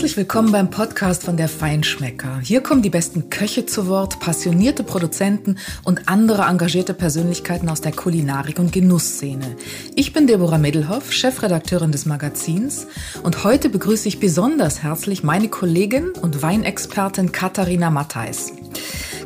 Herzlich willkommen beim Podcast von der Feinschmecker. Hier kommen die besten Köche zu Wort, passionierte Produzenten und andere engagierte Persönlichkeiten aus der Kulinarik- und Genussszene. Ich bin Deborah Middelhoff, Chefredakteurin des Magazins und heute begrüße ich besonders herzlich meine Kollegin und Weinexpertin Katharina Mattheis.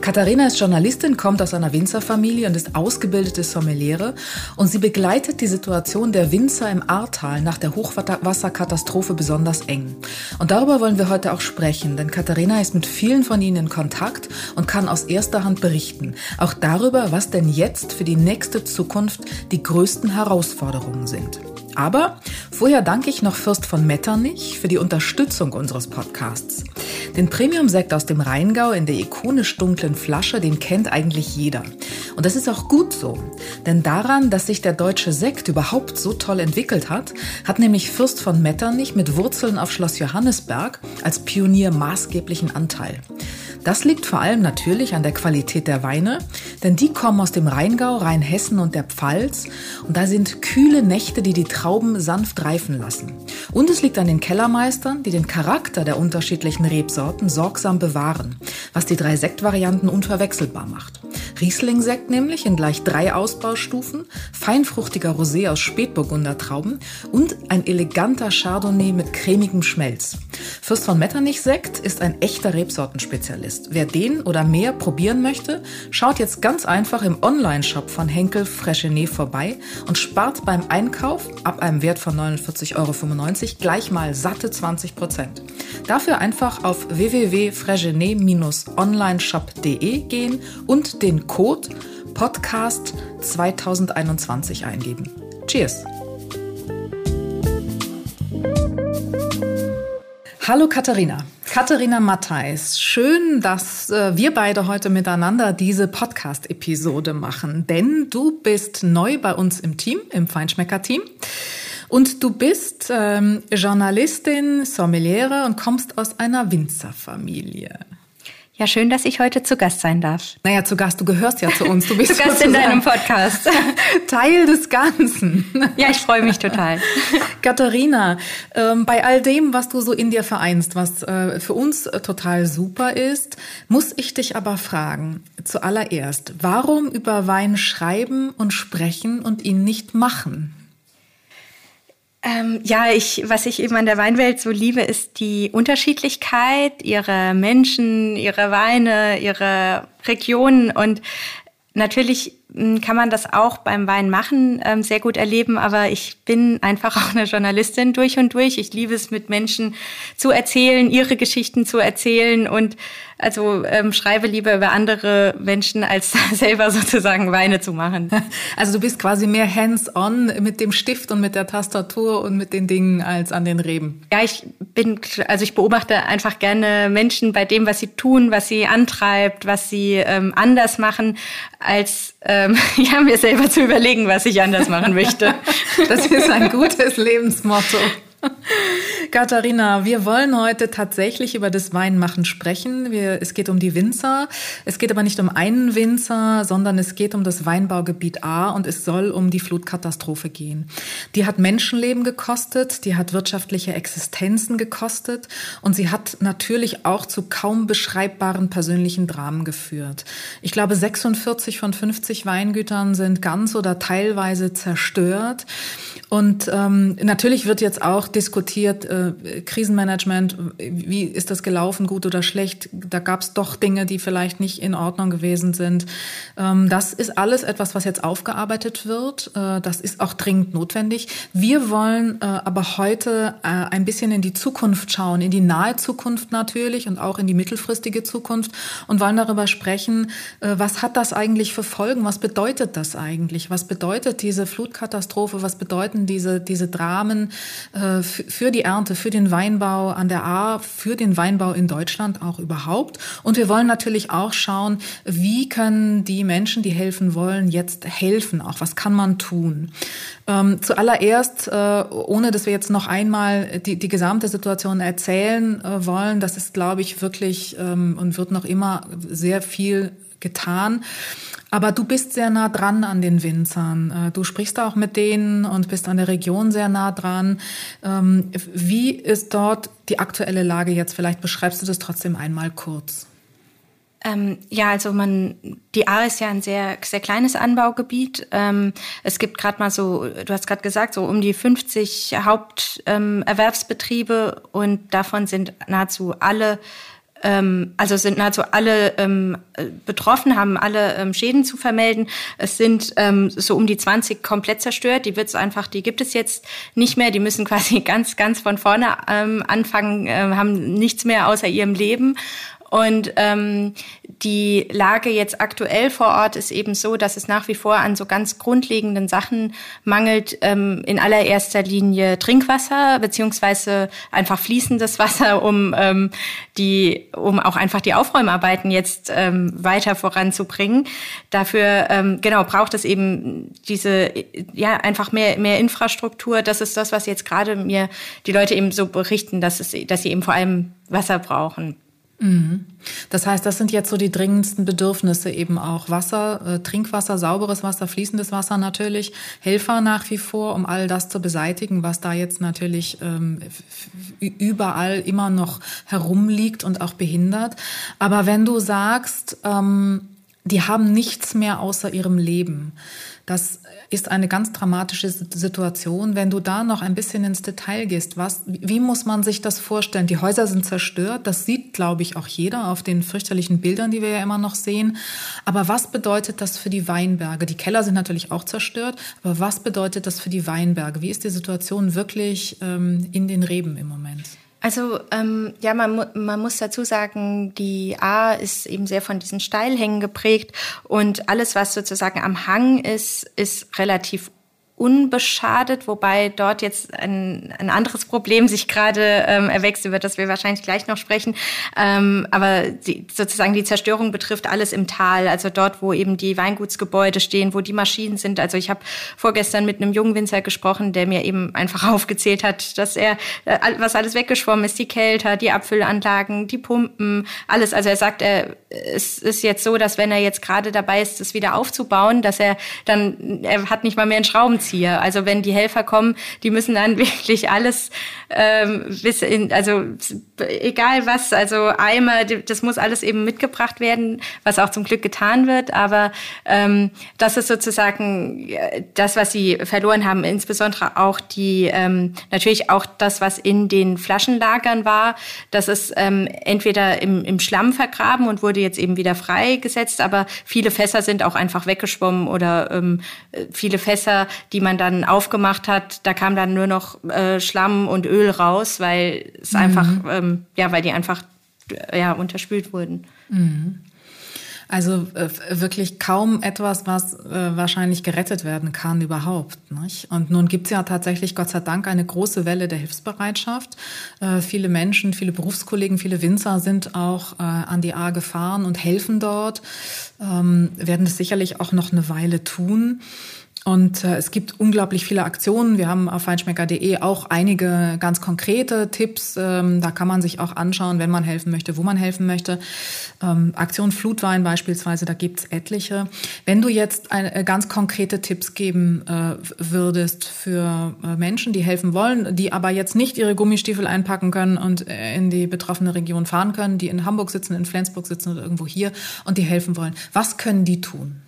Katharina ist Journalistin, kommt aus einer Winzerfamilie und ist ausgebildete Sommeliere und sie begleitet die Situation der Winzer im Ahrtal nach der Hochwasserkatastrophe besonders eng. Und darüber wollen wir heute auch sprechen, denn Katharina ist mit vielen von ihnen in Kontakt und kann aus erster Hand berichten. Auch darüber, was denn jetzt für die nächste Zukunft die größten Herausforderungen sind. Aber vorher danke ich noch Fürst von Metternich für die Unterstützung unseres Podcasts. Den Premium-Sekt aus dem Rheingau in der ikonisch dunklen Flasche, den kennt eigentlich jeder. Und das ist auch gut so. Denn daran, dass sich der deutsche Sekt überhaupt so toll entwickelt hat, hat nämlich Fürst von Metternich mit Wurzeln auf Schloss Johannesberg als Pionier maßgeblichen Anteil. Das liegt vor allem natürlich an der Qualität der Weine, denn die kommen aus dem Rheingau, Rheinhessen und der Pfalz und da sind kühle Nächte, die die Trauben sanft reifen lassen. Und es liegt an den Kellermeistern, die den Charakter der unterschiedlichen Rebsorten sorgsam bewahren, was die drei Sektvarianten unverwechselbar macht. Riesling-Sekt nämlich in gleich drei Ausbaustufen, feinfruchtiger Rosé aus Spätburgunder Trauben und ein eleganter Chardonnay mit cremigem Schmelz. Fürst von Metternich-Sekt ist ein echter Rebsortenspezialist. Wer den oder mehr probieren möchte, schaut jetzt ganz einfach im Online-Shop von Henkel Freshenet vorbei und spart beim Einkauf ab einem Wert von 49,95 Euro gleich mal satte 20 Prozent. Dafür einfach auf www.fresgenet-onlineshop.de gehen und den Code Podcast 2021 eingeben. Cheers! Hallo Katharina. Katharina Matthijs, schön, dass äh, wir beide heute miteinander diese Podcast-Episode machen, denn du bist neu bei uns im Team, im Feinschmecker-Team. Und du bist ähm, Journalistin, Sommeliere und kommst aus einer Winzerfamilie. Ja, schön, dass ich heute zu Gast sein darf. Naja, zu Gast, du gehörst ja zu uns. Du bist zu Gast in deinem Podcast. Teil des Ganzen. Ja, ich freue mich total. Katharina, ähm, bei all dem, was du so in dir vereinst, was äh, für uns äh, total super ist, muss ich dich aber fragen, zuallererst, warum über Wein schreiben und sprechen und ihn nicht machen? Ähm, ja, ich, was ich eben an der Weinwelt so liebe, ist die Unterschiedlichkeit ihrer Menschen, ihrer Weine, ihrer Regionen. Und natürlich kann man das auch beim Wein machen, ähm, sehr gut erleben, aber ich bin einfach auch eine Journalistin durch und durch. Ich liebe es, mit Menschen zu erzählen, ihre Geschichten zu erzählen und also ähm, schreibe lieber über andere Menschen, als selber sozusagen Weine zu machen. Also du bist quasi mehr hands-on mit dem Stift und mit der Tastatur und mit den Dingen als an den Reben. Ja, ich bin, also ich beobachte einfach gerne Menschen bei dem, was sie tun, was sie antreibt, was sie ähm, anders machen, als ähm, ja, mir selber zu überlegen, was ich anders machen möchte. Das ist ein gutes Lebensmotto. Katharina, wir wollen heute tatsächlich über das Weinmachen sprechen. Wir, es geht um die Winzer. Es geht aber nicht um einen Winzer, sondern es geht um das Weinbaugebiet A und es soll um die Flutkatastrophe gehen. Die hat Menschenleben gekostet, die hat wirtschaftliche Existenzen gekostet und sie hat natürlich auch zu kaum beschreibbaren persönlichen Dramen geführt. Ich glaube, 46 von 50 Weingütern sind ganz oder teilweise zerstört. Und ähm, natürlich wird jetzt auch diskutiert, äh, Krisenmanagement, wie ist das gelaufen, gut oder schlecht? Da gab es doch Dinge, die vielleicht nicht in Ordnung gewesen sind. Ähm, das ist alles etwas, was jetzt aufgearbeitet wird. Äh, das ist auch dringend notwendig. Wir wollen äh, aber heute äh, ein bisschen in die Zukunft schauen, in die nahe Zukunft natürlich und auch in die mittelfristige Zukunft und wollen darüber sprechen, äh, was hat das eigentlich für Folgen? Was bedeutet das eigentlich? Was bedeutet diese Flutkatastrophe? Was bedeuten diese, diese Dramen äh, für die Ernte, für den Weinbau an der A, für den Weinbau in Deutschland auch überhaupt. Und wir wollen natürlich auch schauen, wie können die Menschen, die helfen wollen, jetzt helfen auch. Was kann man tun? Ähm, zuallererst, äh, ohne dass wir jetzt noch einmal die, die gesamte Situation erzählen äh, wollen, das ist, glaube ich, wirklich ähm, und wird noch immer sehr viel getan. Aber du bist sehr nah dran an den Winzern. Äh, du sprichst auch mit denen und bist an der Region sehr nah dran. Ähm, wie ist dort die aktuelle Lage jetzt? Vielleicht beschreibst du das trotzdem einmal kurz. Ähm, ja, also man, die A ist ja ein sehr, sehr kleines Anbaugebiet. Ähm, es gibt gerade mal so, du hast gerade gesagt, so um die 50 Haupterwerbsbetriebe ähm, und davon sind nahezu alle ähm, also sind nahezu alle ähm, betroffen, haben alle ähm, Schäden zu vermelden. Es sind ähm, so um die 20 komplett zerstört. Die wird's einfach, die gibt es jetzt nicht mehr. Die müssen quasi ganz, ganz von vorne ähm, anfangen, äh, haben nichts mehr außer ihrem Leben. Und ähm, die Lage jetzt aktuell vor Ort ist eben so, dass es nach wie vor an so ganz grundlegenden Sachen mangelt. Ähm, in allererster Linie Trinkwasser beziehungsweise einfach fließendes Wasser, um ähm, die, um auch einfach die Aufräumarbeiten jetzt ähm, weiter voranzubringen. Dafür ähm, genau braucht es eben diese ja einfach mehr mehr Infrastruktur. Das ist das, was jetzt gerade mir die Leute eben so berichten, dass es, dass sie eben vor allem Wasser brauchen. Mhm. Das heißt, das sind jetzt so die dringendsten Bedürfnisse eben auch Wasser, äh, Trinkwasser, sauberes Wasser, fließendes Wasser natürlich, Helfer nach wie vor, um all das zu beseitigen, was da jetzt natürlich ähm, überall immer noch herumliegt und auch behindert. Aber wenn du sagst, ähm, die haben nichts mehr außer ihrem Leben, das ist eine ganz dramatische Situation. Wenn du da noch ein bisschen ins Detail gehst, was, wie muss man sich das vorstellen? Die Häuser sind zerstört. Das sieht, glaube ich, auch jeder auf den fürchterlichen Bildern, die wir ja immer noch sehen. Aber was bedeutet das für die Weinberge? Die Keller sind natürlich auch zerstört. Aber was bedeutet das für die Weinberge? Wie ist die Situation wirklich ähm, in den Reben im Moment? Also ähm, ja, man, man muss dazu sagen, die A ist eben sehr von diesen Steilhängen geprägt und alles, was sozusagen am Hang ist, ist relativ unbeschadet, wobei dort jetzt ein, ein anderes Problem sich gerade ähm, erwächst, über das wir wahrscheinlich gleich noch sprechen. Ähm, aber die, sozusagen die Zerstörung betrifft alles im Tal, also dort, wo eben die Weingutsgebäude stehen, wo die Maschinen sind. Also ich habe vorgestern mit einem jungen Winzer gesprochen, der mir eben einfach aufgezählt hat, dass er, äh, was alles weggeschwommen ist, die Kälter, die Abfüllanlagen, die Pumpen, alles. Also er sagt, er, es ist jetzt so, dass wenn er jetzt gerade dabei ist, das wieder aufzubauen, dass er dann, er hat nicht mal mehr einen Schraubenzieher. Also wenn die Helfer kommen, die müssen dann wirklich alles ähm, bis in, also egal was, also Eimer, das muss alles eben mitgebracht werden, was auch zum Glück getan wird. Aber ähm, das ist sozusagen das, was sie verloren haben, insbesondere auch die ähm, natürlich auch das, was in den Flaschenlagern war. Das ist ähm, entweder im, im Schlamm vergraben und wurde jetzt eben wieder freigesetzt, aber viele Fässer sind auch einfach weggeschwommen oder ähm, viele Fässer, die man dann aufgemacht hat, da kam dann nur noch äh, Schlamm und Öl raus, weil es mhm. einfach, ähm, ja, weil die einfach ja, unterspült wurden. Mhm. Also äh, wirklich kaum etwas, was äh, wahrscheinlich gerettet werden kann überhaupt. Nicht? Und nun gibt es ja tatsächlich, Gott sei Dank, eine große Welle der Hilfsbereitschaft. Äh, viele Menschen, viele Berufskollegen, viele Winzer sind auch äh, an die A gefahren und helfen dort, ähm, werden es sicherlich auch noch eine Weile tun. Und äh, es gibt unglaublich viele Aktionen. Wir haben auf feinschmecker.de auch einige ganz konkrete Tipps. Ähm, da kann man sich auch anschauen, wenn man helfen möchte, wo man helfen möchte. Ähm, Aktion Flutwein beispielsweise, da gibt's etliche. Wenn du jetzt eine, äh, ganz konkrete Tipps geben äh, würdest für äh, Menschen, die helfen wollen, die aber jetzt nicht ihre Gummistiefel einpacken können und äh, in die betroffene Region fahren können, die in Hamburg sitzen, in Flensburg sitzen oder irgendwo hier und die helfen wollen, was können die tun?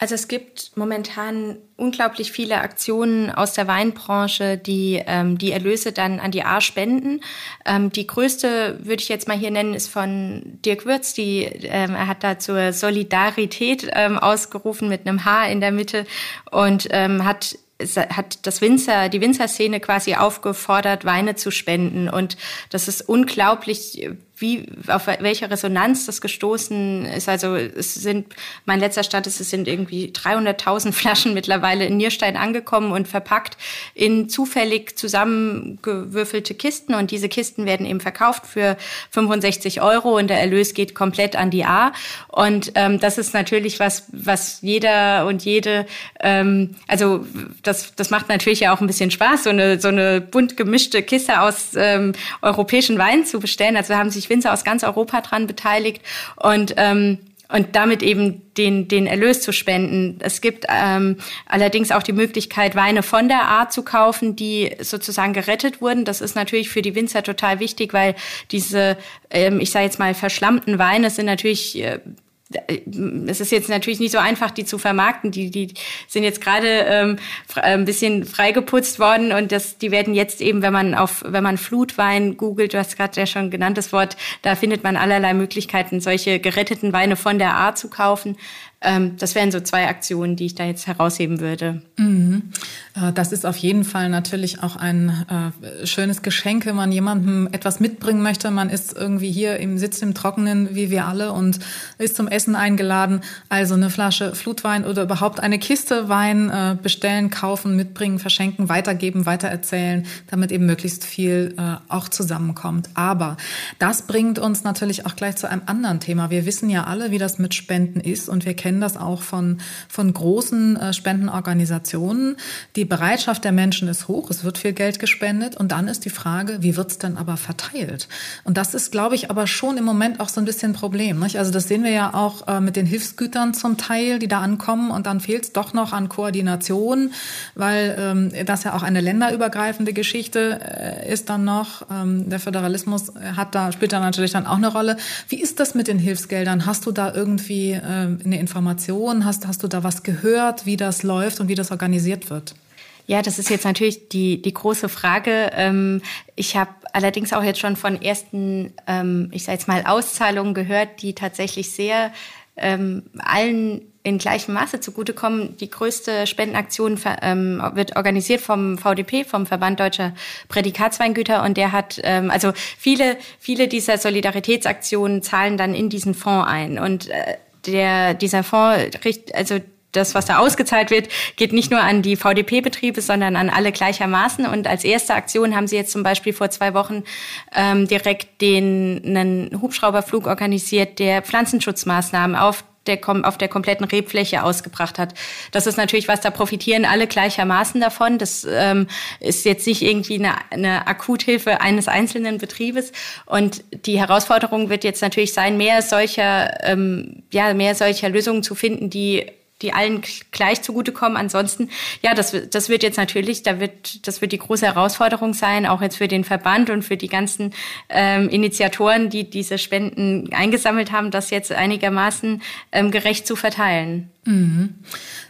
Also es gibt momentan unglaublich viele Aktionen aus der Weinbranche, die ähm, die Erlöse dann an die A spenden. Ähm, die größte würde ich jetzt mal hier nennen, ist von Dirk Würz. Die, ähm, er hat da zur Solidarität ähm, ausgerufen mit einem H in der Mitte und ähm, hat hat das Winzer, die Winzerszene quasi aufgefordert, Weine zu spenden. Und das ist unglaublich, wie, auf welche Resonanz das gestoßen ist. Also es sind, mein letzter Stand ist, es sind irgendwie 300.000 Flaschen mittlerweile in Nierstein angekommen und verpackt in zufällig zusammengewürfelte Kisten und diese Kisten werden eben verkauft für 65 Euro und der Erlös geht komplett an die A. Und ähm, das ist natürlich was, was jeder und jede, ähm, also das, das macht natürlich ja auch ein bisschen Spaß, so eine, so eine bunt gemischte Kiste aus ähm, europäischen Weinen zu bestellen. Also haben sich Winzer aus ganz Europa dran beteiligt und ähm, und damit eben den, den Erlös zu spenden. Es gibt ähm, allerdings auch die Möglichkeit, Weine von der Art zu kaufen, die sozusagen gerettet wurden. Das ist natürlich für die Winzer total wichtig, weil diese, ähm, ich sage jetzt mal, verschlammten Weine sind natürlich äh, es ist jetzt natürlich nicht so einfach, die zu vermarkten. Die, die sind jetzt gerade ähm, ein bisschen freigeputzt worden und das, die werden jetzt eben, wenn man auf, wenn man Flutwein googelt, du hast gerade ja schon genanntes Wort, da findet man allerlei Möglichkeiten, solche geretteten Weine von der Art zu kaufen. Ähm, das wären so zwei Aktionen, die ich da jetzt herausheben würde. Mhm. Äh, das ist auf jeden Fall natürlich auch ein äh, schönes Geschenk, wenn man jemandem etwas mitbringen möchte. Man ist irgendwie hier im Sitz im Trockenen, wie wir alle, und ist zum Essen eingeladen. Also eine Flasche Flutwein oder überhaupt eine Kiste Wein äh, bestellen, kaufen, mitbringen, verschenken, weitergeben, weitererzählen, damit eben möglichst viel auch zusammenkommt. Aber das bringt uns natürlich auch gleich zu einem anderen Thema. Wir wissen ja alle, wie das mit Spenden ist und wir kennen kennen das auch von, von großen äh, Spendenorganisationen. Die Bereitschaft der Menschen ist hoch, es wird viel Geld gespendet und dann ist die Frage, wie wird es denn aber verteilt? Und das ist, glaube ich, aber schon im Moment auch so ein bisschen ein Problem. Nicht? Also das sehen wir ja auch äh, mit den Hilfsgütern zum Teil, die da ankommen und dann fehlt es doch noch an Koordination, weil ähm, das ja auch eine länderübergreifende Geschichte äh, ist dann noch. Ähm, der Föderalismus hat da, spielt da natürlich dann auch eine Rolle. Wie ist das mit den Hilfsgeldern? Hast du da irgendwie äh, eine Information? Informationen? Hast, hast du da was gehört, wie das läuft und wie das organisiert wird? Ja, das ist jetzt natürlich die, die große Frage. Ähm, ich habe allerdings auch jetzt schon von ersten, ähm, ich sage jetzt mal, Auszahlungen gehört, die tatsächlich sehr ähm, allen in gleichem Maße zugutekommen. Die größte Spendenaktion wird organisiert vom VDP, vom Verband Deutscher Prädikatsweingüter und der hat, also viele, viele dieser Solidaritätsaktionen zahlen dann in diesen Fonds ein und äh, der, dieser Fonds, also das, was da ausgezahlt wird, geht nicht nur an die VDP-Betriebe, sondern an alle gleichermaßen. Und als erste Aktion haben sie jetzt zum Beispiel vor zwei Wochen ähm, direkt den einen Hubschrauberflug organisiert, der Pflanzenschutzmaßnahmen auf der, auf der kompletten Rebfläche ausgebracht hat. Das ist natürlich was, da profitieren alle gleichermaßen davon. Das ähm, ist jetzt nicht irgendwie eine, eine Akuthilfe eines einzelnen Betriebes. Und die Herausforderung wird jetzt natürlich sein, mehr solcher, ähm, ja, mehr solcher Lösungen zu finden, die die allen gleich zugutekommen. Ansonsten, ja, das, das wird jetzt natürlich, da wird, das wird die große Herausforderung sein, auch jetzt für den Verband und für die ganzen ähm, Initiatoren, die diese Spenden eingesammelt haben, das jetzt einigermaßen ähm, gerecht zu verteilen. Mhm.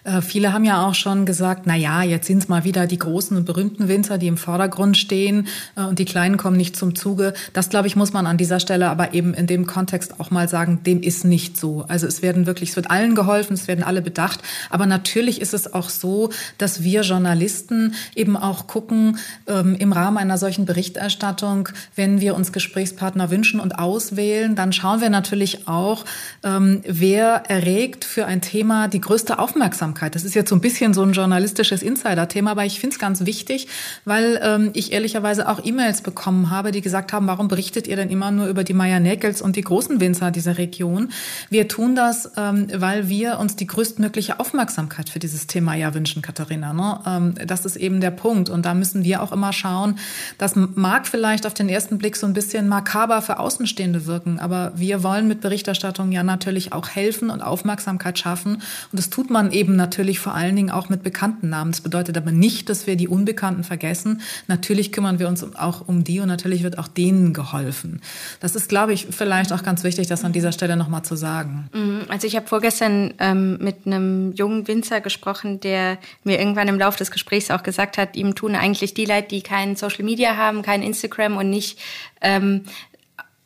Äh, viele haben ja auch schon gesagt, na ja, jetzt sind es mal wieder die großen und berühmten Winzer, die im Vordergrund stehen äh, und die Kleinen kommen nicht zum Zuge. Das, glaube ich, muss man an dieser Stelle aber eben in dem Kontext auch mal sagen, dem ist nicht so. Also es werden wirklich, es wird allen geholfen, es werden alle bedacht. Aber natürlich ist es auch so, dass wir Journalisten eben auch gucken, ähm, im Rahmen einer solchen Berichterstattung, wenn wir uns Gesprächspartner wünschen und auswählen, dann schauen wir natürlich auch, ähm, wer erregt für ein Thema die größte Aufmerksamkeit. Das ist jetzt so ein bisschen so ein journalistisches Insider-Thema, aber ich finde es ganz wichtig, weil ähm, ich ehrlicherweise auch E-Mails bekommen habe, die gesagt haben, warum berichtet ihr denn immer nur über die Meier-Näkels und die großen Winzer dieser Region? Wir tun das, ähm, weil wir uns die größtmögliche Aufmerksamkeit für dieses Thema ja wünschen, Katharina. Ne? Ähm, das ist eben der Punkt. Und da müssen wir auch immer schauen, das mag vielleicht auf den ersten Blick so ein bisschen makaber für Außenstehende wirken, aber wir wollen mit Berichterstattung ja natürlich auch helfen und Aufmerksamkeit schaffen. Und das tut man eben natürlich vor allen Dingen auch mit bekannten Namen. Das bedeutet aber nicht, dass wir die Unbekannten vergessen. Natürlich kümmern wir uns auch um die und natürlich wird auch denen geholfen. Das ist, glaube ich, vielleicht auch ganz wichtig, das an dieser Stelle nochmal zu sagen. Mhm. Also ich habe vorgestern ähm, mit einem jungen Winzer gesprochen, der mir irgendwann im Laufe des Gesprächs auch gesagt hat, ihm tun eigentlich die Leute, die kein Social Media haben, kein Instagram und nicht ähm,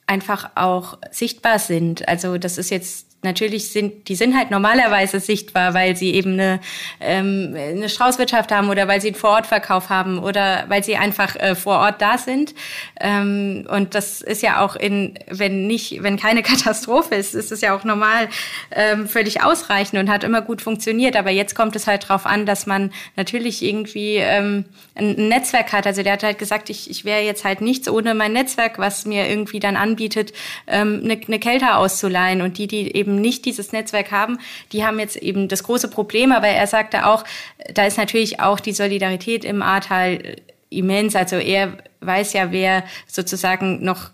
einfach auch sichtbar sind. Also das ist jetzt natürlich sind, die sind halt normalerweise sichtbar, weil sie eben eine, ähm, eine Straußwirtschaft haben oder weil sie einen Vorortverkauf haben oder weil sie einfach äh, vor Ort da sind. Ähm, und das ist ja auch in, wenn nicht, wenn keine Katastrophe ist, ist es ja auch normal ähm, völlig ausreichend und hat immer gut funktioniert. Aber jetzt kommt es halt drauf an, dass man natürlich irgendwie ähm, ein Netzwerk hat. Also der hat halt gesagt, ich, ich wäre jetzt halt nichts ohne mein Netzwerk, was mir irgendwie dann anbietet, ähm, eine, eine Kälte auszuleihen und die, die eben eben nicht dieses Netzwerk haben, die haben jetzt eben das große Problem. Aber er sagte auch, da ist natürlich auch die Solidarität im Ahrtal immens. Also er weiß ja, wer sozusagen noch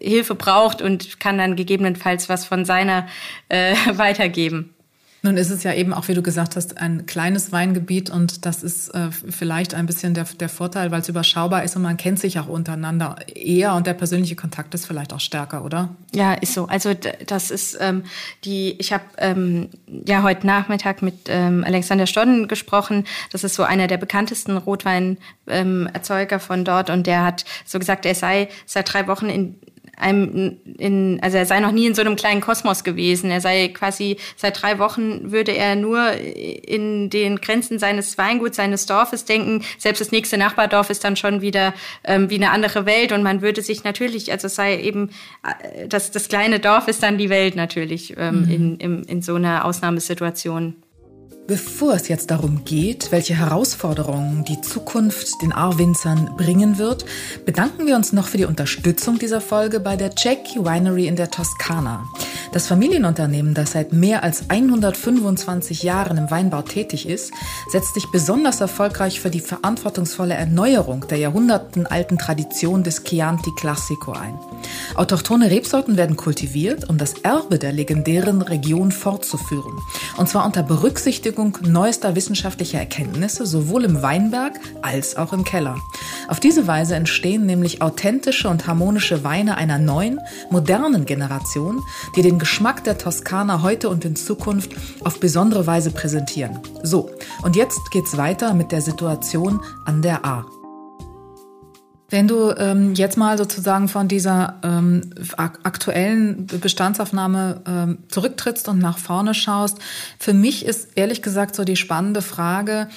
Hilfe braucht und kann dann gegebenenfalls was von seiner äh, weitergeben. Nun ist es ja eben auch, wie du gesagt hast, ein kleines Weingebiet und das ist äh, vielleicht ein bisschen der, der Vorteil, weil es überschaubar ist und man kennt sich auch untereinander eher und der persönliche Kontakt ist vielleicht auch stärker, oder? Ja, ist so. Also das ist ähm, die, ich habe ähm, ja heute Nachmittag mit ähm, Alexander Stodden gesprochen. Das ist so einer der bekanntesten Rotweinerzeuger ähm, von dort und der hat so gesagt, er sei seit drei Wochen in einem in, also er sei noch nie in so einem kleinen Kosmos gewesen. Er sei quasi seit drei Wochen würde er nur in den Grenzen seines Weinguts, seines Dorfes denken. Selbst das nächste Nachbardorf ist dann schon wieder ähm, wie eine andere Welt und man würde sich natürlich, also es sei eben äh, das, das kleine Dorf ist dann die Welt natürlich ähm, mhm. in, in, in so einer Ausnahmesituation. Bevor es jetzt darum geht, welche Herausforderungen die Zukunft den Arwinzern bringen wird, bedanken wir uns noch für die Unterstützung dieser Folge bei der Jackie Winery in der Toskana. Das Familienunternehmen, das seit mehr als 125 Jahren im Weinbau tätig ist, setzt sich besonders erfolgreich für die verantwortungsvolle Erneuerung der jahrhundertenalten Tradition des Chianti Classico ein. Autochtone Rebsorten werden kultiviert, um das Erbe der legendären Region fortzuführen. Und zwar unter Berücksichtigung neuester wissenschaftlicher Erkenntnisse sowohl im Weinberg als auch im Keller. Auf diese Weise entstehen nämlich authentische und harmonische Weine einer neuen, modernen Generation, die den Geschmack der Toskana heute und in Zukunft auf besondere Weise präsentieren. So, und jetzt geht's weiter mit der Situation an der A. Wenn du ähm, jetzt mal sozusagen von dieser ähm, aktuellen Bestandsaufnahme ähm, zurücktrittst und nach vorne schaust, für mich ist ehrlich gesagt so die spannende Frage,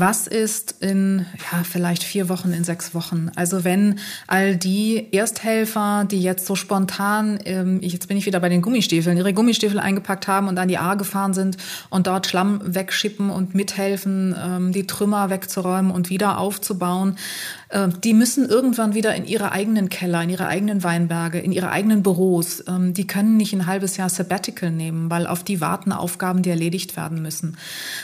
was ist in ja, vielleicht vier Wochen, in sechs Wochen? Also wenn all die Ersthelfer, die jetzt so spontan, ähm, jetzt bin ich wieder bei den Gummistiefeln, ihre Gummistiefel eingepackt haben und an die A gefahren sind und dort Schlamm wegschippen und mithelfen, ähm, die Trümmer wegzuräumen und wieder aufzubauen, äh, die müssen irgendwann wieder in ihre eigenen Keller, in ihre eigenen Weinberge, in ihre eigenen Büros. Ähm, die können nicht ein halbes Jahr Sabbatical nehmen, weil auf die warten Aufgaben, die erledigt werden müssen.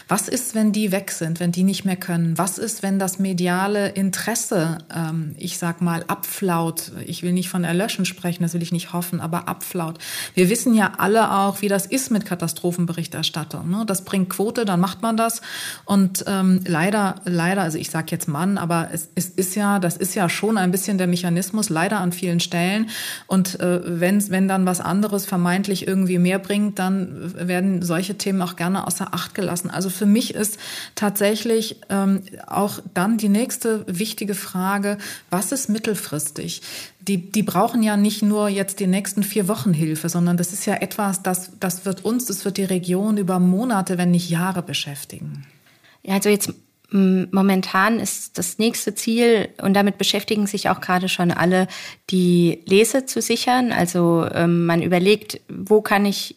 Was ist, wenn die weg sind, wenn die nicht mehr können? Was ist, wenn das mediale Interesse, ähm, ich sag mal, abflaut? Ich will nicht von Erlöschen sprechen, das will ich nicht hoffen, aber abflaut. Wir wissen ja alle auch, wie das ist mit Katastrophenberichterstattung. Ne? Das bringt Quote, dann macht man das. Und ähm, leider, leider, also ich sage jetzt Mann, aber es, es ist ja, das ist ja schon ein bisschen der Mechanismus, leider an vielen Stellen. Und äh, wenn, wenn dann was anderes vermeintlich irgendwie mehr bringt, dann werden solche Themen auch gerne außer Acht gelassen. Also für mich ist tatsächlich ähm, auch dann die nächste wichtige Frage, was ist mittelfristig? Die, die brauchen ja nicht nur jetzt die nächsten vier Wochen Hilfe, sondern das ist ja etwas, das, das wird uns, das wird die Region über Monate, wenn nicht Jahre beschäftigen. Ja, also jetzt Momentan ist das nächste Ziel, und damit beschäftigen sich auch gerade schon alle, die Lese zu sichern. Also ähm, man überlegt, wo kann ich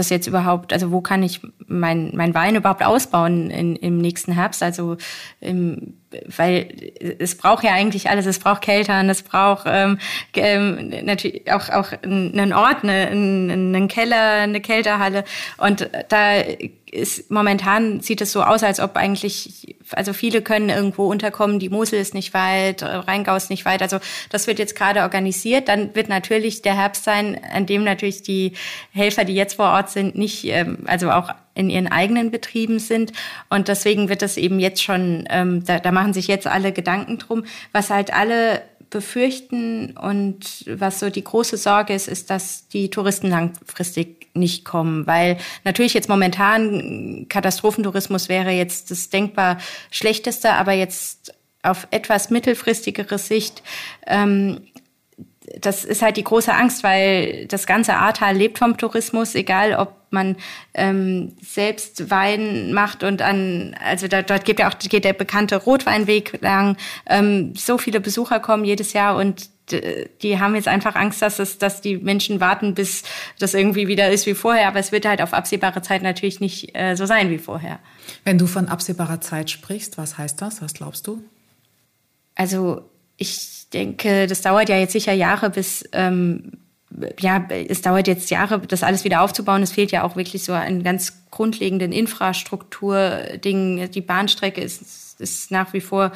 das jetzt überhaupt, also wo kann ich mein, mein Wein überhaupt ausbauen in, im nächsten Herbst? Also im, weil es braucht ja eigentlich alles, es braucht Keltern, es braucht ähm, ähm, natürlich auch, auch einen Ort, eine, einen Keller, eine Kälterhalle. Und da ist momentan sieht es so aus, als ob eigentlich, also viele können irgendwo unterkommen, die Mosel ist nicht weit, Rheingau ist nicht weit. Also das wird jetzt gerade organisiert. Dann wird natürlich der Herbst sein, an dem natürlich die Helfer, die jetzt vor Ort sind, nicht, ähm, also auch in ihren eigenen Betrieben sind. Und deswegen wird das eben jetzt schon, ähm, da, da machen sich jetzt alle Gedanken drum. Was halt alle befürchten. Und was so die große Sorge ist, ist, dass die Touristen langfristig nicht kommen, weil natürlich jetzt momentan Katastrophentourismus wäre jetzt das denkbar schlechteste, aber jetzt auf etwas mittelfristigere Sicht ähm, das ist halt die große Angst, weil das ganze Ahrtal lebt vom Tourismus, egal ob man ähm, selbst Wein macht und an, also da, dort geht ja auch geht der bekannte Rotweinweg lang. Ähm, so viele Besucher kommen jedes Jahr und die haben jetzt einfach Angst, dass es, dass die Menschen warten, bis das irgendwie wieder ist wie vorher. Aber es wird halt auf absehbare Zeit natürlich nicht äh, so sein wie vorher. Wenn du von absehbarer Zeit sprichst, was heißt das? Was glaubst du? Also ich denke, das dauert ja jetzt sicher Jahre, bis ähm, ja, es dauert jetzt Jahre, das alles wieder aufzubauen. Es fehlt ja auch wirklich so ein ganz grundlegenden Infrastrukturding. Die Bahnstrecke ist ist nach wie vor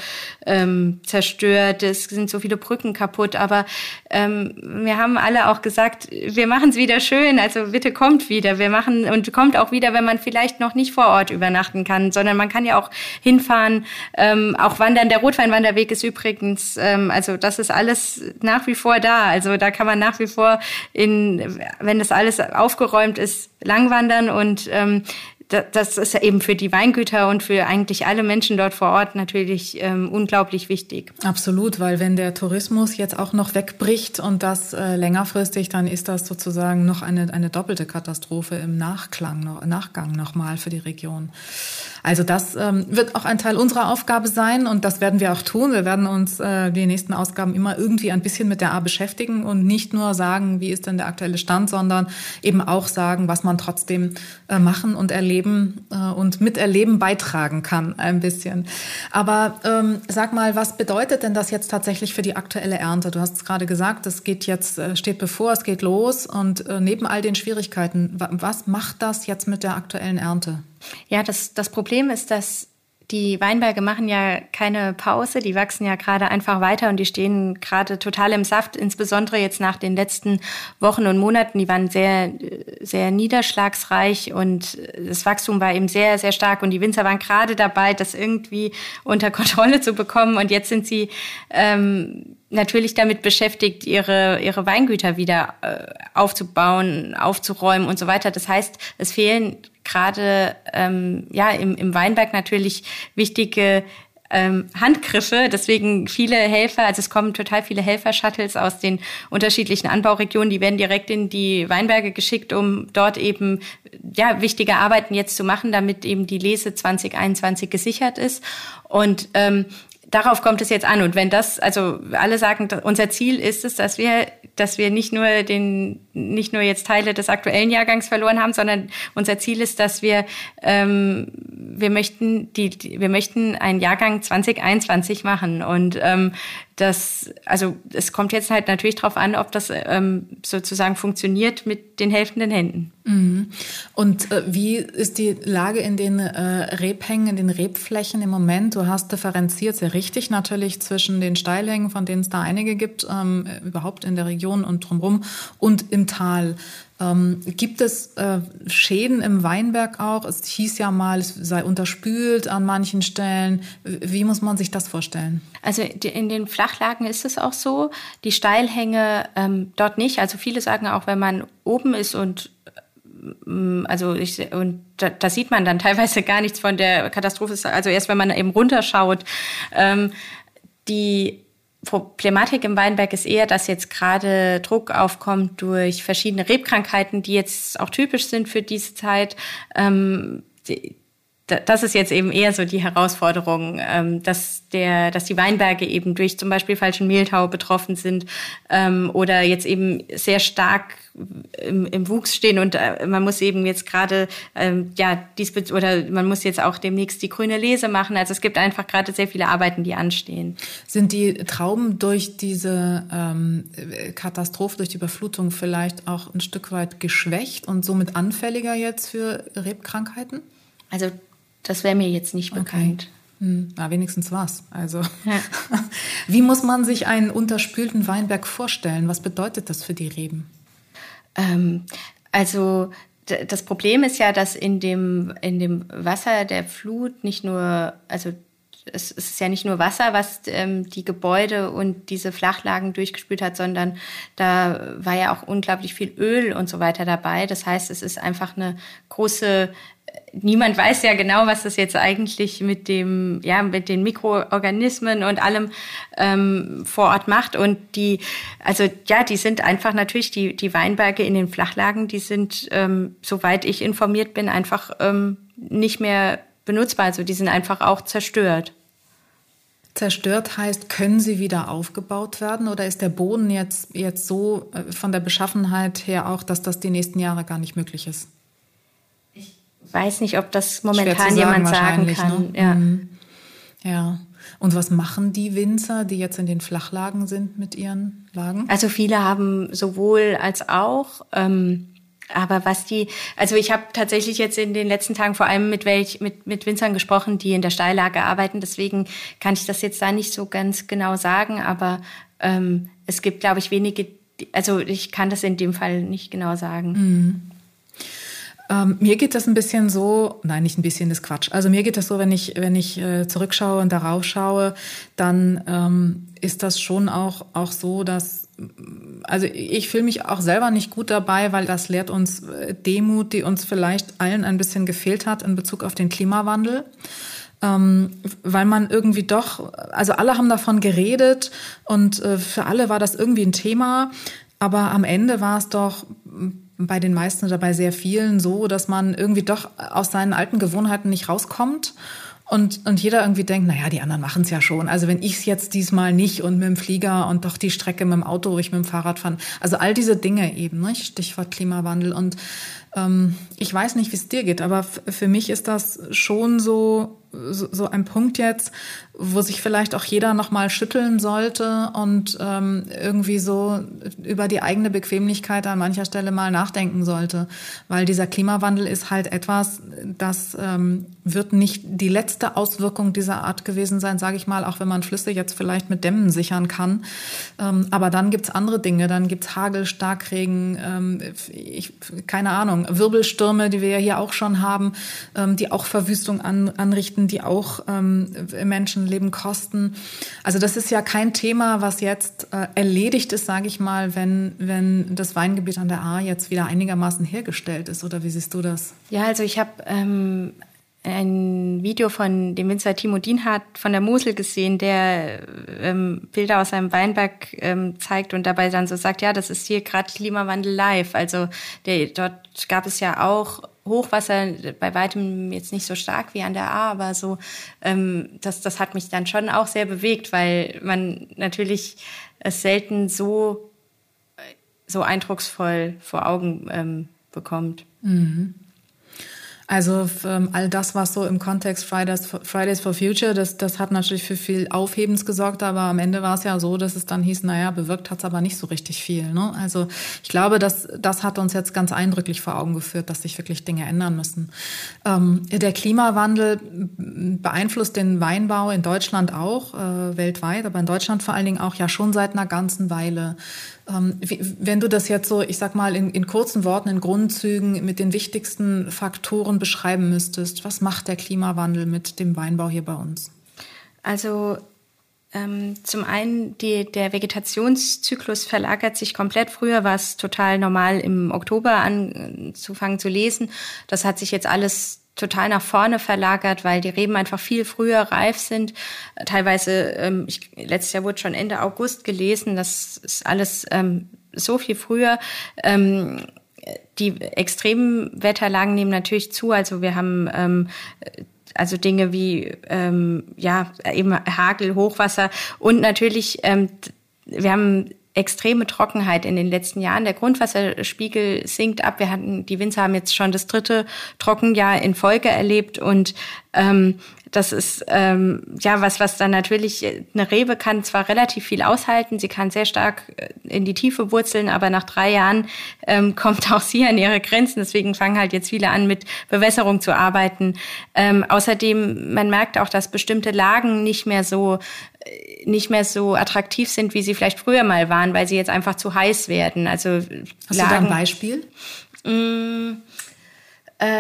ähm, zerstört, es sind so viele Brücken kaputt. Aber ähm, wir haben alle auch gesagt, wir machen es wieder schön. Also bitte kommt wieder. Wir machen und kommt auch wieder, wenn man vielleicht noch nicht vor Ort übernachten kann, sondern man kann ja auch hinfahren, ähm, auch wandern. Der Rotweinwanderweg ist übrigens, ähm, also das ist alles nach wie vor da. Also da kann man nach wie vor in, wenn das alles aufgeräumt ist, langwandern und ähm, das ist ja eben für die Weingüter und für eigentlich alle Menschen dort vor Ort natürlich ähm, unglaublich wichtig. Absolut, weil wenn der Tourismus jetzt auch noch wegbricht und das äh, längerfristig, dann ist das sozusagen noch eine, eine doppelte Katastrophe im Nachklang, Nachgang nochmal für die Region. Also das ähm, wird auch ein Teil unserer Aufgabe sein und das werden wir auch tun. Wir werden uns äh, die nächsten Ausgaben immer irgendwie ein bisschen mit der A beschäftigen und nicht nur sagen, wie ist denn der aktuelle Stand, sondern eben auch sagen, was man trotzdem äh, machen und erleben äh, und miterleben beitragen kann ein bisschen. Aber ähm, sag mal, was bedeutet denn das jetzt tatsächlich für die aktuelle Ernte? Du hast es gerade gesagt, es geht jetzt, äh, steht bevor, es geht los und äh, neben all den Schwierigkeiten, was macht das jetzt mit der aktuellen Ernte? Ja, das, das Problem ist, dass die Weinberge machen ja keine Pause, die wachsen ja gerade einfach weiter und die stehen gerade total im Saft, insbesondere jetzt nach den letzten Wochen und Monaten. Die waren sehr, sehr niederschlagsreich und das Wachstum war eben sehr, sehr stark und die Winzer waren gerade dabei, das irgendwie unter Kontrolle zu bekommen und jetzt sind sie ähm, natürlich damit beschäftigt, ihre, ihre Weingüter wieder äh, aufzubauen, aufzuräumen und so weiter. Das heißt, es fehlen gerade ähm, ja im, im Weinberg natürlich wichtige ähm, Handgriffe, deswegen viele Helfer, also es kommen total viele Helfer-Shuttles aus den unterschiedlichen Anbauregionen, die werden direkt in die Weinberge geschickt, um dort eben ja wichtige Arbeiten jetzt zu machen, damit eben die Lese 2021 gesichert ist. Und ähm, darauf kommt es jetzt an. Und wenn das, also alle sagen, unser Ziel ist es, dass wir, dass wir nicht nur den, nicht nur jetzt Teile des aktuellen Jahrgangs verloren haben, sondern unser Ziel ist, dass wir, ähm, wir möchten die, wir möchten einen Jahrgang 2021 machen. Und ähm, das, also es kommt jetzt halt natürlich darauf an, ob das ähm, sozusagen funktioniert mit den helfenden Händen. Mhm. Und äh, wie ist die Lage in den äh, Rebhängen, in den Rebflächen im Moment? Du hast differenziert sehr richtig natürlich zwischen den Steilhängen, von denen es da einige gibt, ähm, überhaupt in der Region und drumherum, und im Tal. Ähm, gibt es äh, Schäden im Weinberg auch? Es hieß ja mal, es sei unterspült an manchen Stellen. Wie muss man sich das vorstellen? Also in den Flachlagen ist es auch so, die Steilhänge ähm, dort nicht. Also viele sagen auch, wenn man oben ist und mm, also ich, und da, da, sieht man dann teilweise gar nichts von der Katastrophe. Also erst wenn man eben runterschaut. Ähm, die Problematik im Weinberg ist eher, dass jetzt gerade Druck aufkommt durch verschiedene Rebkrankheiten, die jetzt auch typisch sind für diese Zeit. Ähm, die, das ist jetzt eben eher so die Herausforderung, ähm, dass der, dass die Weinberge eben durch zum Beispiel falschen Mehltau betroffen sind ähm, oder jetzt eben sehr stark im, im Wuchs stehen und äh, man muss eben jetzt gerade ähm, ja dies oder man muss jetzt auch demnächst die grüne Lese machen. Also es gibt einfach gerade sehr viele Arbeiten, die anstehen. Sind die Trauben durch diese ähm, Katastrophe, durch die Überflutung vielleicht auch ein Stück weit geschwächt und somit anfälliger jetzt für Rebkrankheiten? Also das wäre mir jetzt nicht bekannt. Okay. Hm, na, wenigstens was. Also, ja. wie muss man sich einen unterspülten Weinberg vorstellen? Was bedeutet das für die Reben? Ähm, also, das Problem ist ja, dass in dem, in dem Wasser der Flut nicht nur, also es ist ja nicht nur Wasser, was ähm, die Gebäude und diese Flachlagen durchgespült hat, sondern da war ja auch unglaublich viel Öl und so weiter dabei. Das heißt, es ist einfach eine große niemand weiß ja genau, was das jetzt eigentlich mit dem, ja, mit den Mikroorganismen und allem ähm, vor Ort macht. Und die, also ja, die sind einfach natürlich die die Weinberge in den Flachlagen, die sind, ähm, soweit ich informiert bin, einfach ähm, nicht mehr benutzbar. Also die sind einfach auch zerstört. Zerstört heißt, können sie wieder aufgebaut werden oder ist der Boden jetzt, jetzt so äh, von der Beschaffenheit her auch, dass das die nächsten Jahre gar nicht möglich ist? Weiß nicht, ob das momentan jemand sagen kann. Ne? Ja. Mhm. ja. Und was machen die Winzer, die jetzt in den Flachlagen sind mit ihren Lagen? Also viele haben sowohl als auch. Ähm, aber was die, also ich habe tatsächlich jetzt in den letzten Tagen vor allem mit welch, mit, mit Winzern gesprochen, die in der Steillage arbeiten. Deswegen kann ich das jetzt da nicht so ganz genau sagen, aber ähm, es gibt, glaube ich, wenige, also ich kann das in dem Fall nicht genau sagen. Mhm. Ähm, mir geht das ein bisschen so, nein, nicht ein bisschen, das Quatsch. Also mir geht das so, wenn ich, wenn ich äh, zurückschaue und darauf schaue, dann ähm, ist das schon auch, auch so, dass, also ich fühle mich auch selber nicht gut dabei, weil das lehrt uns äh, Demut, die uns vielleicht allen ein bisschen gefehlt hat in Bezug auf den Klimawandel ähm, weil man irgendwie doch, also alle haben davon geredet und äh, für alle war das irgendwie ein Thema, aber am Ende war es doch bei den meisten oder bei sehr vielen so, dass man irgendwie doch aus seinen alten Gewohnheiten nicht rauskommt und, und jeder irgendwie denkt, naja, die anderen machen es ja schon. Also wenn ich es jetzt diesmal nicht und mit dem Flieger und doch die Strecke mit dem Auto, wo ich mit dem Fahrrad fahre. Also all diese Dinge eben, ne? Stichwort Klimawandel. Und ähm, ich weiß nicht, wie es dir geht, aber für mich ist das schon so, so, so ein Punkt jetzt, wo sich vielleicht auch jeder nochmal schütteln sollte und ähm, irgendwie so über die eigene Bequemlichkeit an mancher Stelle mal nachdenken sollte. Weil dieser Klimawandel ist halt etwas, das ähm, wird nicht die letzte Auswirkung dieser Art gewesen sein, sage ich mal, auch wenn man Flüsse jetzt vielleicht mit Dämmen sichern kann. Ähm, aber dann gibt's andere Dinge, dann gibt's Hagel, Starkregen, ähm, ich, keine Ahnung, Wirbelstürme, die wir ja hier auch schon haben, ähm, die auch Verwüstung an, anrichten, die auch ähm, Menschenleben kosten. Also das ist ja kein Thema, was jetzt äh, erledigt ist, sage ich mal, wenn, wenn das Weingebiet an der A jetzt wieder einigermaßen hergestellt ist. Oder wie siehst du das? Ja, also ich habe ähm, ein Video von dem Winzer Timo Dienhardt von der Mosel gesehen, der ähm, Bilder aus seinem Weinberg ähm, zeigt und dabei dann so sagt, ja, das ist hier gerade Klimawandel live. Also der, dort gab es ja auch Hochwasser, bei weitem jetzt nicht so stark wie an der A, aber so, ähm, das, das hat mich dann schon auch sehr bewegt, weil man natürlich es selten so, so eindrucksvoll vor Augen ähm, bekommt. Mhm. Also ähm, all das, was so im Kontext Fridays for, Fridays for Future, das, das hat natürlich für viel Aufhebens gesorgt, aber am Ende war es ja so, dass es dann hieß, naja, bewirkt hat es aber nicht so richtig viel. Ne? Also ich glaube, dass, das hat uns jetzt ganz eindrücklich vor Augen geführt, dass sich wirklich Dinge ändern müssen. Ähm, der Klimawandel beeinflusst den Weinbau in Deutschland auch, äh, weltweit, aber in Deutschland vor allen Dingen auch ja schon seit einer ganzen Weile. Ähm, wenn du das jetzt so, ich sag mal, in, in, kurzen Worten, in Grundzügen mit den wichtigsten Faktoren beschreiben müsstest, was macht der Klimawandel mit dem Weinbau hier bei uns? Also ähm, zum einen, die, der Vegetationszyklus verlagert sich komplett. Früher war es total normal, im Oktober anzufangen zu lesen. Das hat sich jetzt alles total nach vorne verlagert, weil die Reben einfach viel früher reif sind. Teilweise, ähm, ich, letztes Jahr wurde schon Ende August gelesen, das ist alles ähm, so viel früher. Ähm, die extremen Wetterlagen nehmen natürlich zu. Also wir haben ähm, also Dinge wie ähm, ja eben Hagel, Hochwasser und natürlich ähm, wir haben extreme Trockenheit in den letzten Jahren. Der Grundwasserspiegel sinkt ab. Wir hatten, die Winzer haben jetzt schon das dritte Trockenjahr in Folge erlebt und ähm, das ist ähm, ja was, was dann natürlich eine Rebe kann zwar relativ viel aushalten, sie kann sehr stark äh, in die Tiefe wurzeln, aber nach drei Jahren ähm, kommt auch sie an ihre Grenzen. Deswegen fangen halt jetzt viele an, mit Bewässerung zu arbeiten. Ähm, außerdem, man merkt auch, dass bestimmte Lagen nicht mehr so äh, nicht mehr so attraktiv sind, wie sie vielleicht früher mal waren, weil sie jetzt einfach zu heiß werden. Also Hast Lagen, du da ein Beispiel? Mh, mm,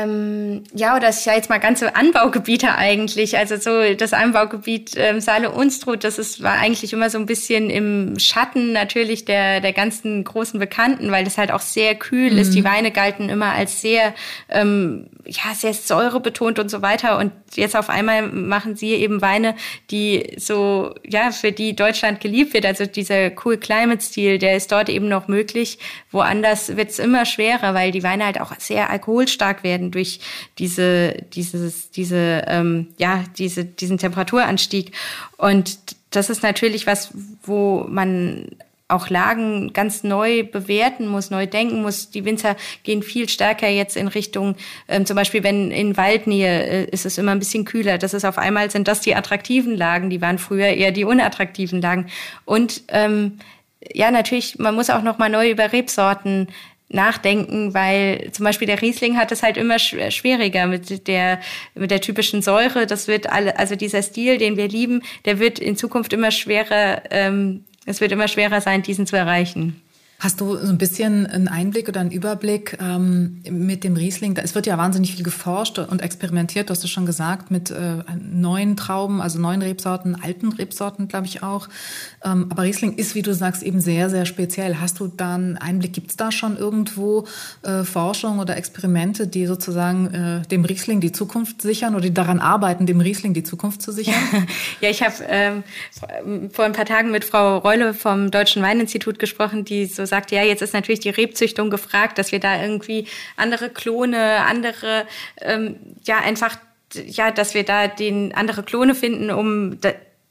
ähm, ja, oder das ist ja jetzt mal ganze Anbaugebiete eigentlich. Also so das Anbaugebiet ähm, Saale Unstrut, das ist, war eigentlich immer so ein bisschen im Schatten natürlich der, der ganzen großen Bekannten, weil das halt auch sehr kühl mhm. ist. Die Weine galten immer als sehr, ähm, ja, sehr säurebetont und so weiter. Und jetzt auf einmal machen sie eben Weine, die so, ja, für die Deutschland geliebt wird. Also dieser Cool Climate Stil, der ist dort eben noch möglich. Woanders wird es immer schwerer, weil die Weine halt auch sehr alkoholstark werden durch diese, dieses, diese, ähm, ja, diese, diesen Temperaturanstieg. Und das ist natürlich was, wo man auch Lagen ganz neu bewerten muss, neu denken muss. Die Winzer gehen viel stärker jetzt in Richtung, ähm, zum Beispiel wenn in Waldnähe äh, ist es immer ein bisschen kühler. Das ist auf einmal sind das die attraktiven Lagen, die waren früher eher die unattraktiven Lagen. Und ähm, ja, natürlich, man muss auch noch mal neu über Rebsorten nachdenken, weil zum Beispiel der Riesling hat es halt immer schwieriger mit der, mit der typischen Säure. Das wird alle, also dieser Stil, den wir lieben, der wird in Zukunft immer schwerer, ähm, es wird immer schwerer sein, diesen zu erreichen. Hast du so ein bisschen einen Einblick oder einen Überblick ähm, mit dem Riesling? Es wird ja wahnsinnig viel geforscht und experimentiert, du hast es schon gesagt, mit äh, neuen Trauben, also neuen Rebsorten, alten Rebsorten, glaube ich auch. Ähm, aber Riesling ist, wie du sagst, eben sehr, sehr speziell. Hast du da einen Einblick? Gibt es da schon irgendwo äh, Forschung oder Experimente, die sozusagen äh, dem Riesling die Zukunft sichern oder die daran arbeiten, dem Riesling die Zukunft zu sichern? ja, ich habe ähm, vor ein paar Tagen mit Frau Reule vom Deutschen Weininstitut gesprochen, die so sagt, ja, jetzt ist natürlich die Rebzüchtung gefragt, dass wir da irgendwie andere Klone, andere, ähm, ja, einfach, ja, dass wir da den andere Klone finden, um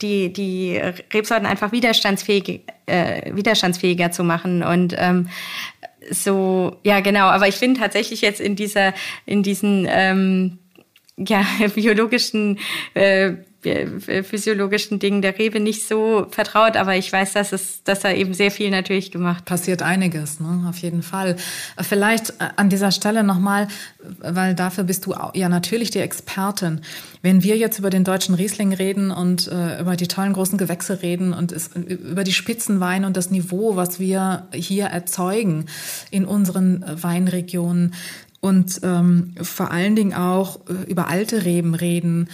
die, die Rebsorten einfach widerstandsfähig, äh, widerstandsfähiger zu machen. Und ähm, so, ja, genau. Aber ich finde tatsächlich jetzt in dieser, in diesen ähm, ja, biologischen äh, physiologischen Dingen der Rewe nicht so vertraut, aber ich weiß, dass es, dass er eben sehr viel natürlich gemacht. Passiert einiges, ne? Auf jeden Fall. Vielleicht äh, an dieser Stelle nochmal, weil dafür bist du ja natürlich die Expertin. Wenn wir jetzt über den deutschen Riesling reden und äh, über die tollen großen Gewächse reden und es, über die Spitzenweine und das Niveau, was wir hier erzeugen in unseren Weinregionen, und ähm, vor allen Dingen auch äh, über alte Reben reden,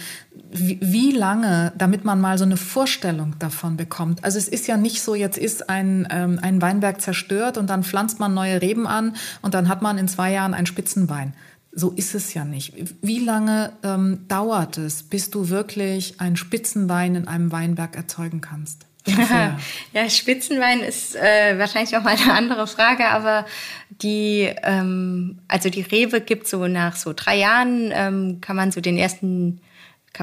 wie, wie lange, damit man mal so eine Vorstellung davon bekommt. Also es ist ja nicht so, jetzt ist ein, ähm, ein Weinberg zerstört und dann pflanzt man neue Reben an und dann hat man in zwei Jahren einen Spitzenwein. So ist es ja nicht. Wie lange ähm, dauert es, bis du wirklich einen Spitzenwein in einem Weinberg erzeugen kannst? ja, Spitzenwein ist äh, wahrscheinlich auch mal eine andere Frage, aber die, ähm, also die Rewe gibt so nach so drei Jahren, ähm, kann man so den ersten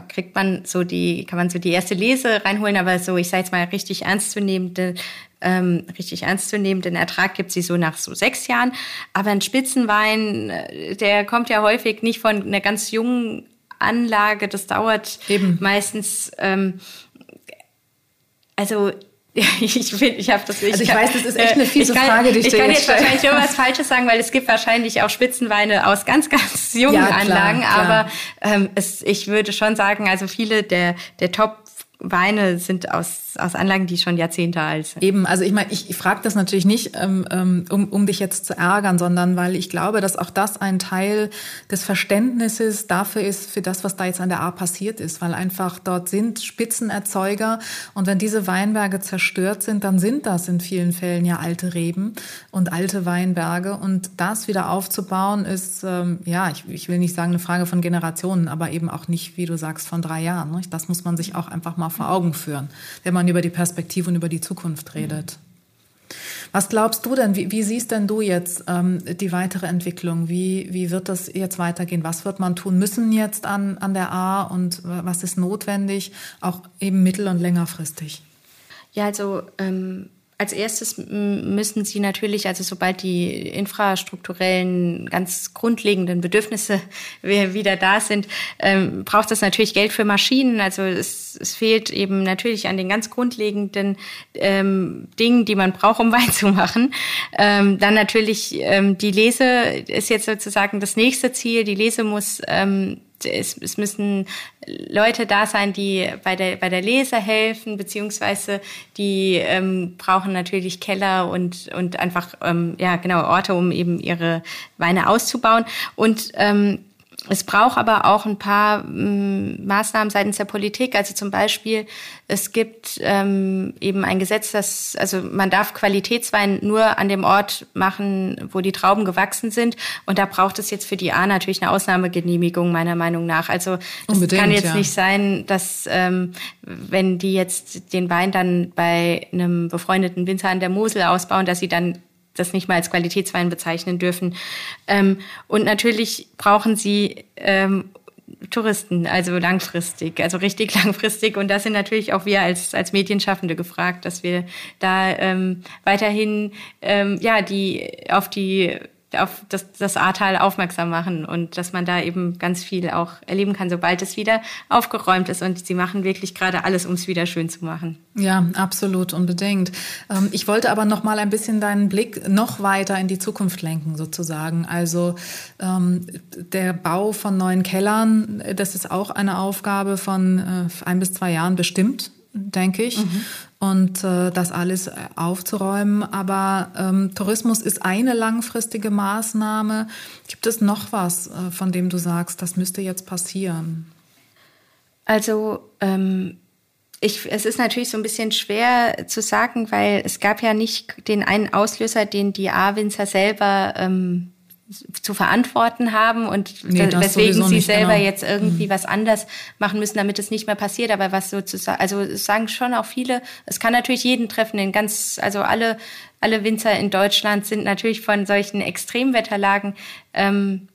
kriegt man so die, kann man so die erste Lese reinholen, aber so, ich sage jetzt mal, richtig ernstzunehmende, ähm, richtig ernstzunehmenden Ertrag gibt sie so nach so sechs Jahren. Aber ein Spitzenwein, äh, der kommt ja häufig nicht von einer ganz jungen Anlage, das dauert Eben. meistens, ähm, also ich finde, ich habe das nicht. Also ich weiß, das ist echt eine äh, fiese kann, Frage, die ich, ich kann jetzt, jetzt wahrscheinlich nur was Falsches sagen, weil es gibt wahrscheinlich auch Spitzenweine aus ganz, ganz jungen ja, klar, Anlagen. Klar. Aber ähm, es, ich würde schon sagen, also viele der, der Top Weine sind aus, aus Anlagen, die schon Jahrzehnte alt sind. Eben, also ich meine, ich, ich frage das natürlich nicht, ähm, ähm, um, um dich jetzt zu ärgern, sondern weil ich glaube, dass auch das ein Teil des Verständnisses dafür ist, für das, was da jetzt an der A passiert ist, weil einfach dort sind Spitzenerzeuger und wenn diese Weinberge zerstört sind, dann sind das in vielen Fällen ja alte Reben und alte Weinberge und das wieder aufzubauen ist, ähm, ja, ich, ich will nicht sagen eine Frage von Generationen, aber eben auch nicht, wie du sagst, von drei Jahren. Ne? Das muss man sich auch einfach mal mal vor Augen führen, wenn man über die Perspektive und über die Zukunft redet. Was glaubst du denn, wie, wie siehst denn du jetzt ähm, die weitere Entwicklung? Wie, wie wird das jetzt weitergehen? Was wird man tun müssen jetzt an, an der A und was ist notwendig, auch eben mittel- und längerfristig? Ja, also ähm, als erstes müssen sie natürlich, also sobald die infrastrukturellen, ganz grundlegenden Bedürfnisse wieder da sind, ähm, braucht es natürlich Geld für Maschinen. Also es, es fehlt eben natürlich an den ganz grundlegenden ähm, Dingen, die man braucht, um Wein zu machen. Ähm, dann natürlich ähm, die Lese ist jetzt sozusagen das nächste Ziel. Die Lese muss ähm, es, es müssen Leute da sein, die bei der, bei der Lese helfen, beziehungsweise die ähm, brauchen natürlich Keller und, und einfach, ähm, ja, genau, Orte, um eben ihre Weine auszubauen. Und ähm, es braucht aber auch ein paar ähm, Maßnahmen seitens der Politik. Also zum Beispiel, es gibt ähm, eben ein Gesetz, das, also man darf Qualitätswein nur an dem Ort machen, wo die Trauben gewachsen sind. Und da braucht es jetzt für die A natürlich eine Ausnahmegenehmigung, meiner Meinung nach. Also es kann jetzt ja. nicht sein, dass ähm, wenn die jetzt den Wein dann bei einem befreundeten Winzer an der Mosel ausbauen, dass sie dann das nicht mal als Qualitätswein bezeichnen dürfen. Ähm, und natürlich brauchen sie ähm, Touristen, also langfristig, also richtig langfristig. Und da sind natürlich auch wir als, als Medienschaffende gefragt, dass wir da ähm, weiterhin ähm, ja die auf die auf das, das Ahrtal aufmerksam machen und dass man da eben ganz viel auch erleben kann, sobald es wieder aufgeräumt ist. Und sie machen wirklich gerade alles, um es wieder schön zu machen. Ja, absolut, unbedingt. Ähm, ich wollte aber noch mal ein bisschen deinen Blick noch weiter in die Zukunft lenken, sozusagen. Also ähm, der Bau von neuen Kellern, das ist auch eine Aufgabe von äh, ein bis zwei Jahren bestimmt denke ich. Mhm. Und äh, das alles aufzuräumen. Aber ähm, Tourismus ist eine langfristige Maßnahme. Gibt es noch was, äh, von dem du sagst, das müsste jetzt passieren? Also ähm, ich, es ist natürlich so ein bisschen schwer zu sagen, weil es gab ja nicht den einen Auslöser, den die A-Winzer selber ähm, zu verantworten haben und nee, weswegen sie selber genau. jetzt irgendwie mhm. was anders machen müssen, damit es nicht mehr passiert. Aber was sozusagen, also sagen schon auch viele, es kann natürlich jeden treffen, in ganz, also alle, alle Winzer in Deutschland sind natürlich von solchen Extremwetterlagen ähm,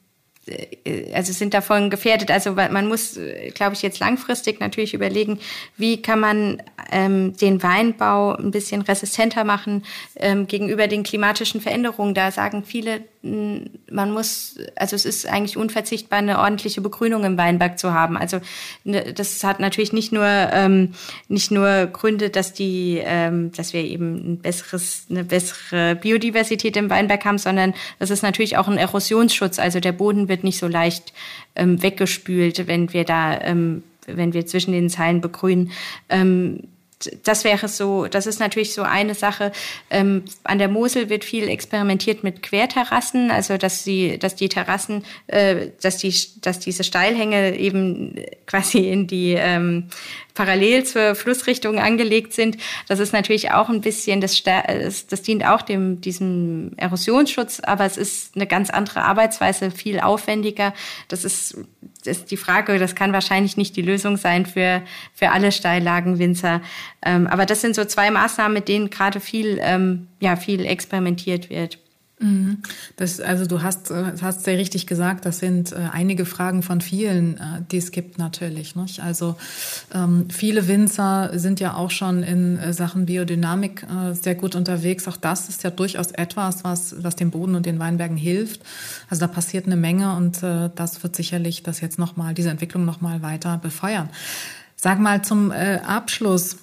äh, also sind davon gefährdet. Also man muss, äh, glaube ich, jetzt langfristig natürlich überlegen, wie kann man ähm, den Weinbau ein bisschen resistenter machen ähm, gegenüber den klimatischen Veränderungen. Da sagen viele, man muss, also es ist eigentlich unverzichtbar, eine ordentliche Begrünung im Weinberg zu haben. Also ne, das hat natürlich nicht nur ähm, nicht nur Gründe, dass die, ähm, dass wir eben ein besseres, eine bessere Biodiversität im Weinberg haben, sondern das ist natürlich auch ein Erosionsschutz. Also der Boden wird nicht so leicht ähm, weggespült, wenn wir da ähm, wenn wir zwischen den Zeilen begrünen. Ähm, das wäre so, das ist natürlich so eine Sache. Ähm, an der Mosel wird viel experimentiert mit Querterrassen, also dass die, dass die Terrassen, äh, dass die, dass diese Steilhänge eben quasi in die ähm, parallel zur Flussrichtung angelegt sind. Das ist natürlich auch ein bisschen, das, das dient auch dem, diesem Erosionsschutz, aber es ist eine ganz andere Arbeitsweise, viel aufwendiger. Das ist, ist die Frage, das kann wahrscheinlich nicht die Lösung sein für, für alle Steillagenwinzer. Ähm, aber das sind so zwei Maßnahmen, mit denen gerade viel, ähm, ja, viel experimentiert wird. Mhm. Das, also du hast, äh, hast sehr richtig gesagt, das sind äh, einige Fragen von vielen, äh, die es gibt natürlich. Nicht? Also ähm, viele Winzer sind ja auch schon in Sachen Biodynamik sehr gut unterwegs. Auch das ist ja durchaus etwas, was, was dem Boden und den Weinbergen hilft. Also da passiert eine Menge und das wird sicherlich das jetzt noch mal diese Entwicklung noch mal weiter befeuern. Sag mal zum Abschluss.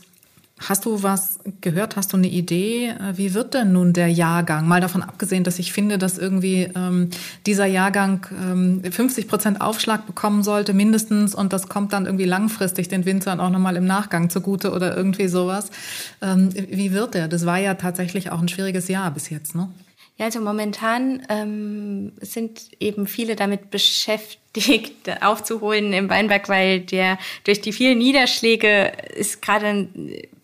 Hast du was gehört? Hast du eine Idee? Äh, wie wird denn nun der Jahrgang? Mal davon abgesehen, dass ich finde, dass irgendwie ähm, dieser Jahrgang ähm, 50 Prozent Aufschlag bekommen sollte, mindestens, und das kommt dann irgendwie langfristig den Winzern auch nochmal im Nachgang zugute oder irgendwie sowas. Ähm, wie wird der? Das war ja tatsächlich auch ein schwieriges Jahr bis jetzt, ne? Ja, also momentan ähm, sind eben viele damit beschäftigt, aufzuholen im Weinberg, weil der durch die vielen Niederschläge ist gerade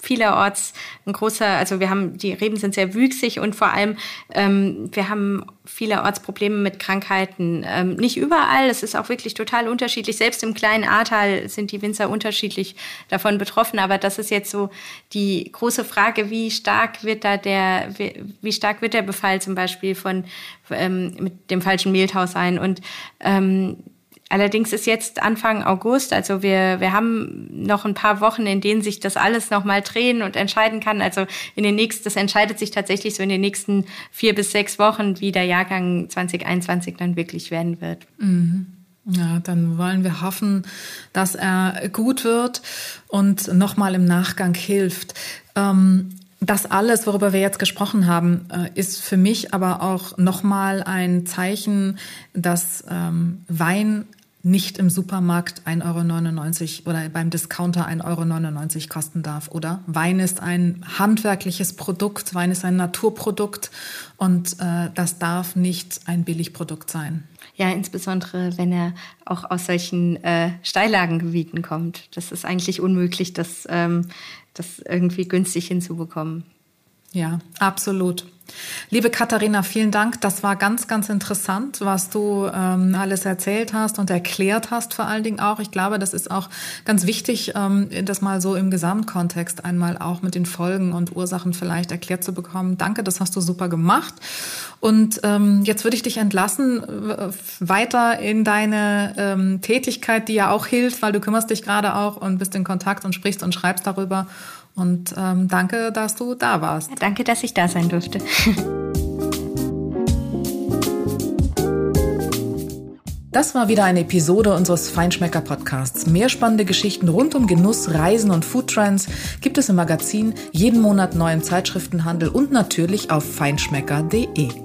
vielerorts ein großer, also wir haben, die Reben sind sehr wüchsig und vor allem, ähm, wir haben vielerorts Probleme mit Krankheiten. Ähm, nicht überall, es ist auch wirklich total unterschiedlich. Selbst im kleinen Ahrtal sind die Winzer unterschiedlich davon betroffen, aber das ist jetzt so die große Frage, wie stark wird da der, wie stark wird der Befall zum Beispiel von, ähm, mit dem falschen Mehltau sein und ähm, Allerdings ist jetzt Anfang August, also wir, wir haben noch ein paar Wochen, in denen sich das alles nochmal drehen und entscheiden kann. Also in den nächsten, das entscheidet sich tatsächlich so in den nächsten vier bis sechs Wochen, wie der Jahrgang 2021 dann wirklich werden wird. Mhm. Ja, dann wollen wir hoffen, dass er gut wird und nochmal im Nachgang hilft. Ähm das alles, worüber wir jetzt gesprochen haben, äh, ist für mich aber auch nochmal ein Zeichen, dass ähm, Wein nicht im Supermarkt 1,99 Euro oder beim Discounter 1,99 Euro kosten darf, oder? Wein ist ein handwerkliches Produkt, Wein ist ein Naturprodukt und äh, das darf nicht ein Billigprodukt sein. Ja, insbesondere wenn er auch aus solchen äh, Steillagengebieten kommt. Das ist eigentlich unmöglich, das, ähm, das irgendwie günstig hinzubekommen. Ja, absolut. Liebe Katharina, vielen Dank. Das war ganz, ganz interessant, was du ähm, alles erzählt hast und erklärt hast vor allen Dingen auch. Ich glaube, das ist auch ganz wichtig, ähm, das mal so im Gesamtkontext einmal auch mit den Folgen und Ursachen vielleicht erklärt zu bekommen. Danke, das hast du super gemacht. Und ähm, jetzt würde ich dich entlassen, weiter in deine ähm, Tätigkeit, die ja auch hilft, weil du kümmerst dich gerade auch und bist in Kontakt und sprichst und schreibst darüber. Und ähm, danke, dass du da warst. Ja, danke, dass ich da sein durfte. Das war wieder eine Episode unseres Feinschmecker Podcasts. Mehr spannende Geschichten rund um Genuss, Reisen und Foodtrends gibt es im Magazin, jeden Monat neu im Zeitschriftenhandel und natürlich auf feinschmecker.de.